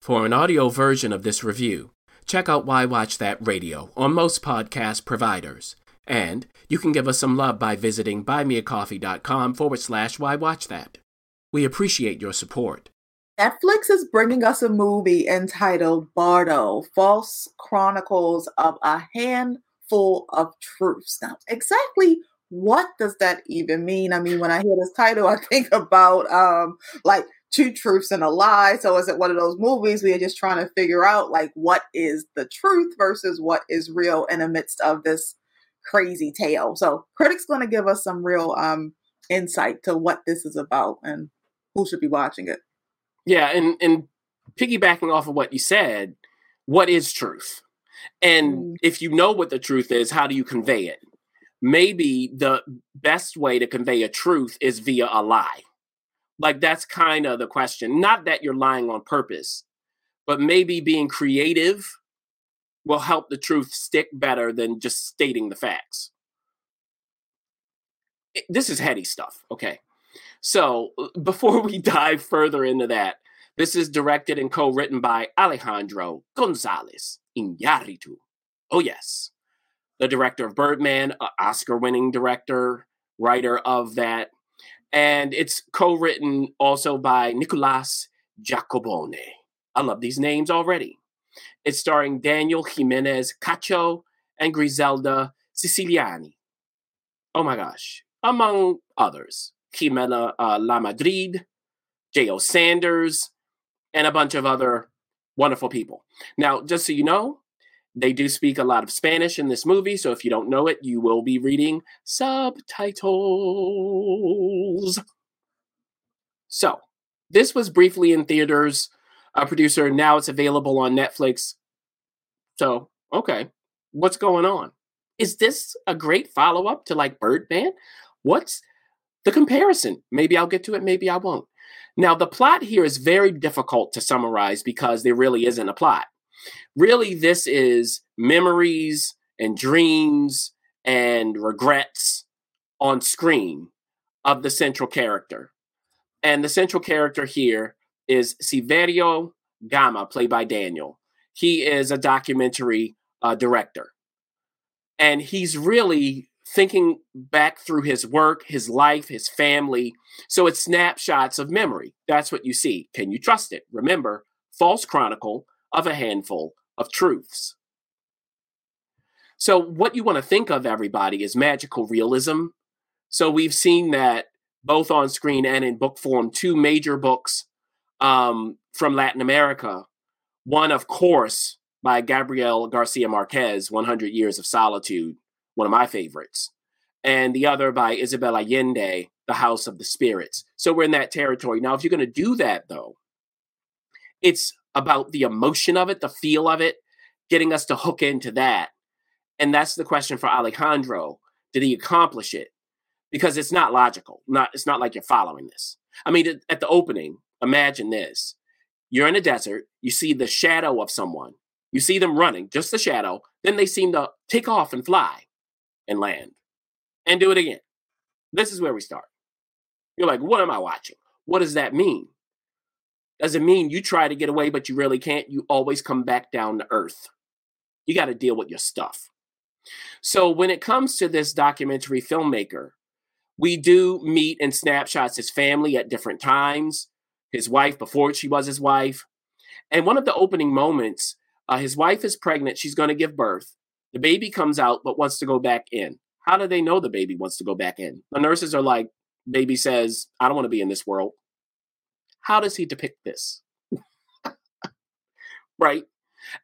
For an audio version of this review, check out Why Watch That Radio on most podcast providers. And you can give us some love by visiting buymeacoffee.com forward slash Why Watch That. We appreciate your support. Netflix is bringing us a movie entitled Bardo False Chronicles of a Handful of Truths. Now, exactly what does that even mean? I mean, when I hear this title, I think about um, like two truths and a lie. So is it one of those movies we are just trying to figure out like what is the truth versus what is real in the midst of this crazy tale? So critics going to give us some real um, insight to what this is about and who should be watching it. Yeah, and and piggybacking off of what you said, what is truth? And mm. if you know what the truth is, how do you convey it? Maybe the best way to convey a truth is via a lie. Like that's kind of the question. Not that you're lying on purpose, but maybe being creative will help the truth stick better than just stating the facts. This is heady stuff, okay? So, uh, before we dive further into that, this is directed and co written by Alejandro Gonzalez Iñárritu. Oh, yes. The director of Birdman, Oscar winning director, writer of that. And it's co written also by Nicolas Giacobone. I love these names already. It's starring Daniel Jimenez Cacho and Griselda Siciliani. Oh my gosh. Among others. Ximena uh, Lamadrid, J.O. Sanders, and a bunch of other wonderful people. Now, just so you know, they do speak a lot of Spanish in this movie, so if you don't know it, you will be reading subtitles. So, this was briefly in theaters. A producer, now it's available on Netflix. So, okay, what's going on? Is this a great follow up to like Birdman? What's the comparison. Maybe I'll get to it, maybe I won't. Now, the plot here is very difficult to summarize because there really isn't a plot. Really, this is memories and dreams and regrets on screen of the central character. And the central character here is Silverio Gama, played by Daniel. He is a documentary uh, director. And he's really thinking back through his work, his life, his family. So it's snapshots of memory. That's what you see. Can you trust it? Remember, false chronicle of a handful of truths. So, what you want to think of, everybody, is magical realism. So, we've seen that both on screen and in book form, two major books um, from Latin America. One, of course, by Gabriel Garcia Marquez, 100 Years of Solitude, one of my favorites, and the other by Isabel Allende, The House of the Spirits. So we're in that territory. Now, if you're going to do that, though, it's about the emotion of it, the feel of it, getting us to hook into that. And that's the question for Alejandro. Did he accomplish it? Because it's not logical. Not it's not like you're following this. I mean, at the opening, imagine this. You're in a desert, you see the shadow of someone. You see them running, just the shadow. Then they seem to take off and fly and land and do it again. This is where we start. You're like, what am I watching? What does that mean? Does it mean you try to get away, but you really can't? You always come back down to earth. You got to deal with your stuff. So, when it comes to this documentary filmmaker, we do meet in snapshots his family at different times, his wife before she was his wife. And one of the opening moments, uh, his wife is pregnant, she's going to give birth. The baby comes out but wants to go back in. How do they know the baby wants to go back in? The nurses are like, baby says, I don't want to be in this world. How does he depict this? right?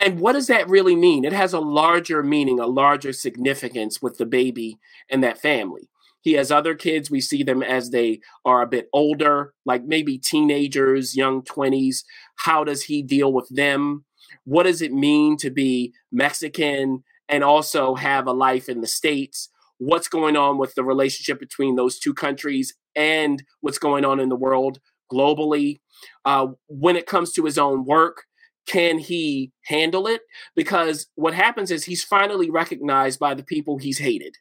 And what does that really mean? It has a larger meaning, a larger significance with the baby and that family. He has other kids. We see them as they are a bit older, like maybe teenagers, young 20s. How does he deal with them? What does it mean to be Mexican and also have a life in the States. What's going on with the relationship between those two countries and what's going on in the world globally? Uh, when it comes to his own work, can he handle it? Because what happens is he's finally recognized by the people he's hated.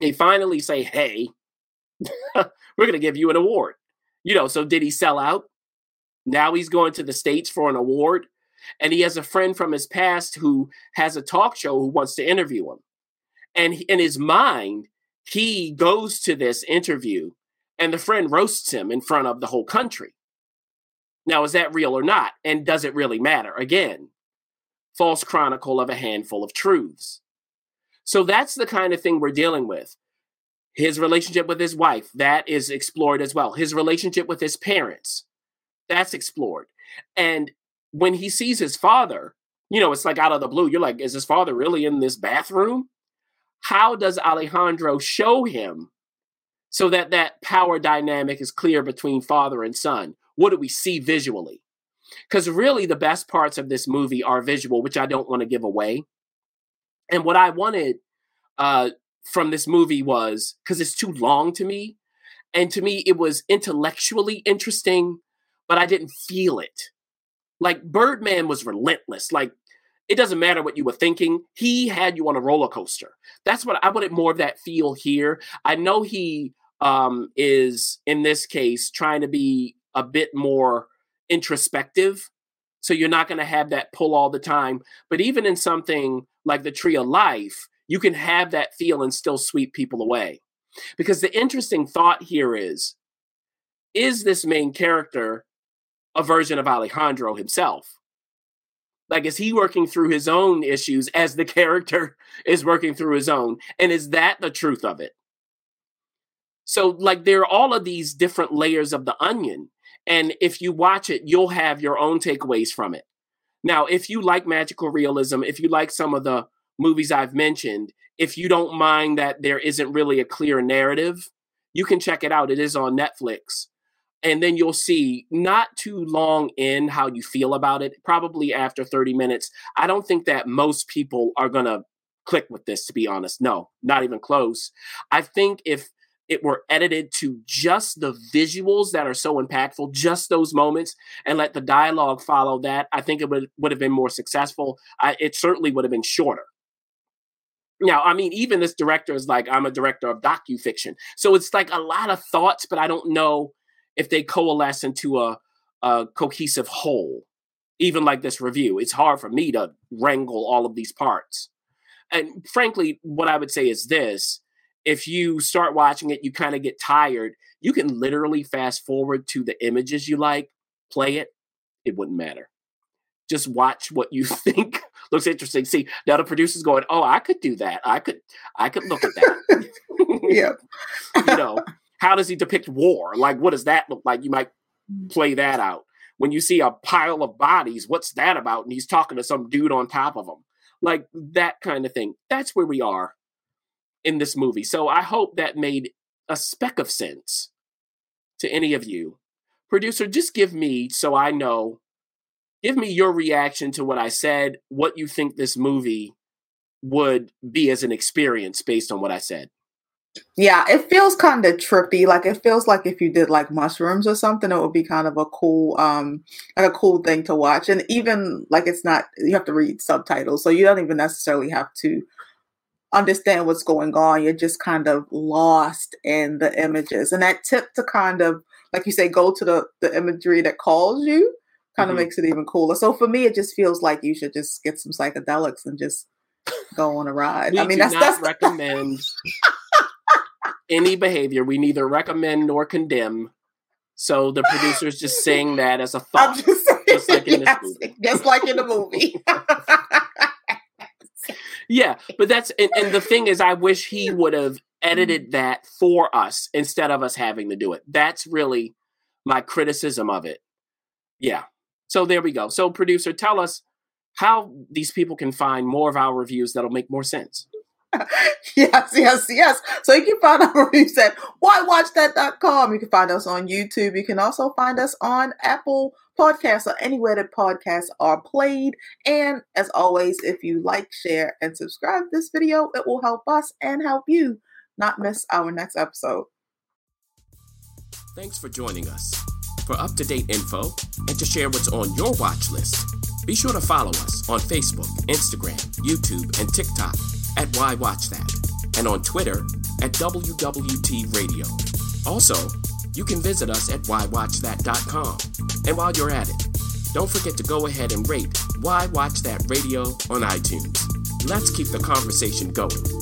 They finally say, hey, we're going to give you an award. You know, so did he sell out? Now he's going to the States for an award. And he has a friend from his past who has a talk show who wants to interview him. And in his mind, he goes to this interview and the friend roasts him in front of the whole country. Now, is that real or not? And does it really matter? Again, false chronicle of a handful of truths. So that's the kind of thing we're dealing with. His relationship with his wife, that is explored as well. His relationship with his parents, that's explored. And when he sees his father, you know, it's like out of the blue. You're like, is his father really in this bathroom? How does Alejandro show him so that that power dynamic is clear between father and son? What do we see visually? Because really, the best parts of this movie are visual, which I don't want to give away. And what I wanted uh, from this movie was because it's too long to me. And to me, it was intellectually interesting, but I didn't feel it. Like Birdman was relentless. Like it doesn't matter what you were thinking. He had you on a roller coaster. That's what I wanted more of that feel here. I know he um, is in this case trying to be a bit more introspective. So you're not going to have that pull all the time. But even in something like the Tree of Life, you can have that feel and still sweep people away. Because the interesting thought here is is this main character a version of Alejandro himself? Like, is he working through his own issues as the character is working through his own? And is that the truth of it? So, like, there are all of these different layers of the onion. And if you watch it, you'll have your own takeaways from it. Now, if you like magical realism, if you like some of the movies I've mentioned, if you don't mind that there isn't really a clear narrative, you can check it out. It is on Netflix. And then you'll see not too long in how you feel about it, probably after 30 minutes. I don't think that most people are going to click with this, to be honest. No, not even close. I think if it were edited to just the visuals that are so impactful, just those moments, and let the dialogue follow that, I think it would, would have been more successful. I, it certainly would have been shorter. Now, I mean, even this director is like, I'm a director of docu-fiction. So it's like a lot of thoughts, but I don't know if they coalesce into a, a cohesive whole. Even like this review, it's hard for me to wrangle all of these parts. And frankly, what I would say is this if you start watching it, you kind of get tired. You can literally fast forward to the images you like, play it, it wouldn't matter. Just watch what you think looks interesting. See, now the producer's going, "Oh, I could do that. I could, I could look at that." yeah, you know, how does he depict war? Like, what does that look like? You might mm. play that out. When you see a pile of bodies, what's that about? And he's talking to some dude on top of them, like that kind of thing. That's where we are in this movie. So I hope that made a speck of sense to any of you. Producer, just give me, so I know, give me your reaction to what I said, what you think this movie would be as an experience based on what I said. Yeah, it feels kind of trippy. Like it feels like if you did like mushrooms or something, it would be kind of a cool, um, like a cool thing to watch. And even like it's not, you have to read subtitles, so you don't even necessarily have to understand what's going on. You're just kind of lost in the images. And that tip to kind of, like you say, go to the, the imagery that calls you kind mm-hmm. of makes it even cooler. So for me, it just feels like you should just get some psychedelics and just go on a ride. I mean, that's, not that's recommend any behavior. We neither recommend nor condemn. So the producer's just saying that as a thought, just, saying, just like in yes, just like in the movie. Yeah, but that's and, and the thing is, I wish he would have mm-hmm. edited that for us instead of us having to do it. That's really my criticism of it. Yeah. So there we go. So producer, tell us how these people can find more of our reviews that'll make more sense. yes, yes, yes. So you can find our reviews at whywatchthat.com. You can find us on YouTube. You can also find us on Apple Podcasts or anywhere that podcasts are played. And as always, if you like, share, and subscribe this video, it will help us and help you not miss our next episode. Thanks for joining us. For up to date info and to share what's on your watch list, be sure to follow us on Facebook, Instagram, YouTube, and TikTok at Why Watch That, and on Twitter at WWT Radio. Also, you can visit us at whywatchthat.com. And while you're at it, don't forget to go ahead and rate Why Watch That Radio on iTunes. Let's keep the conversation going.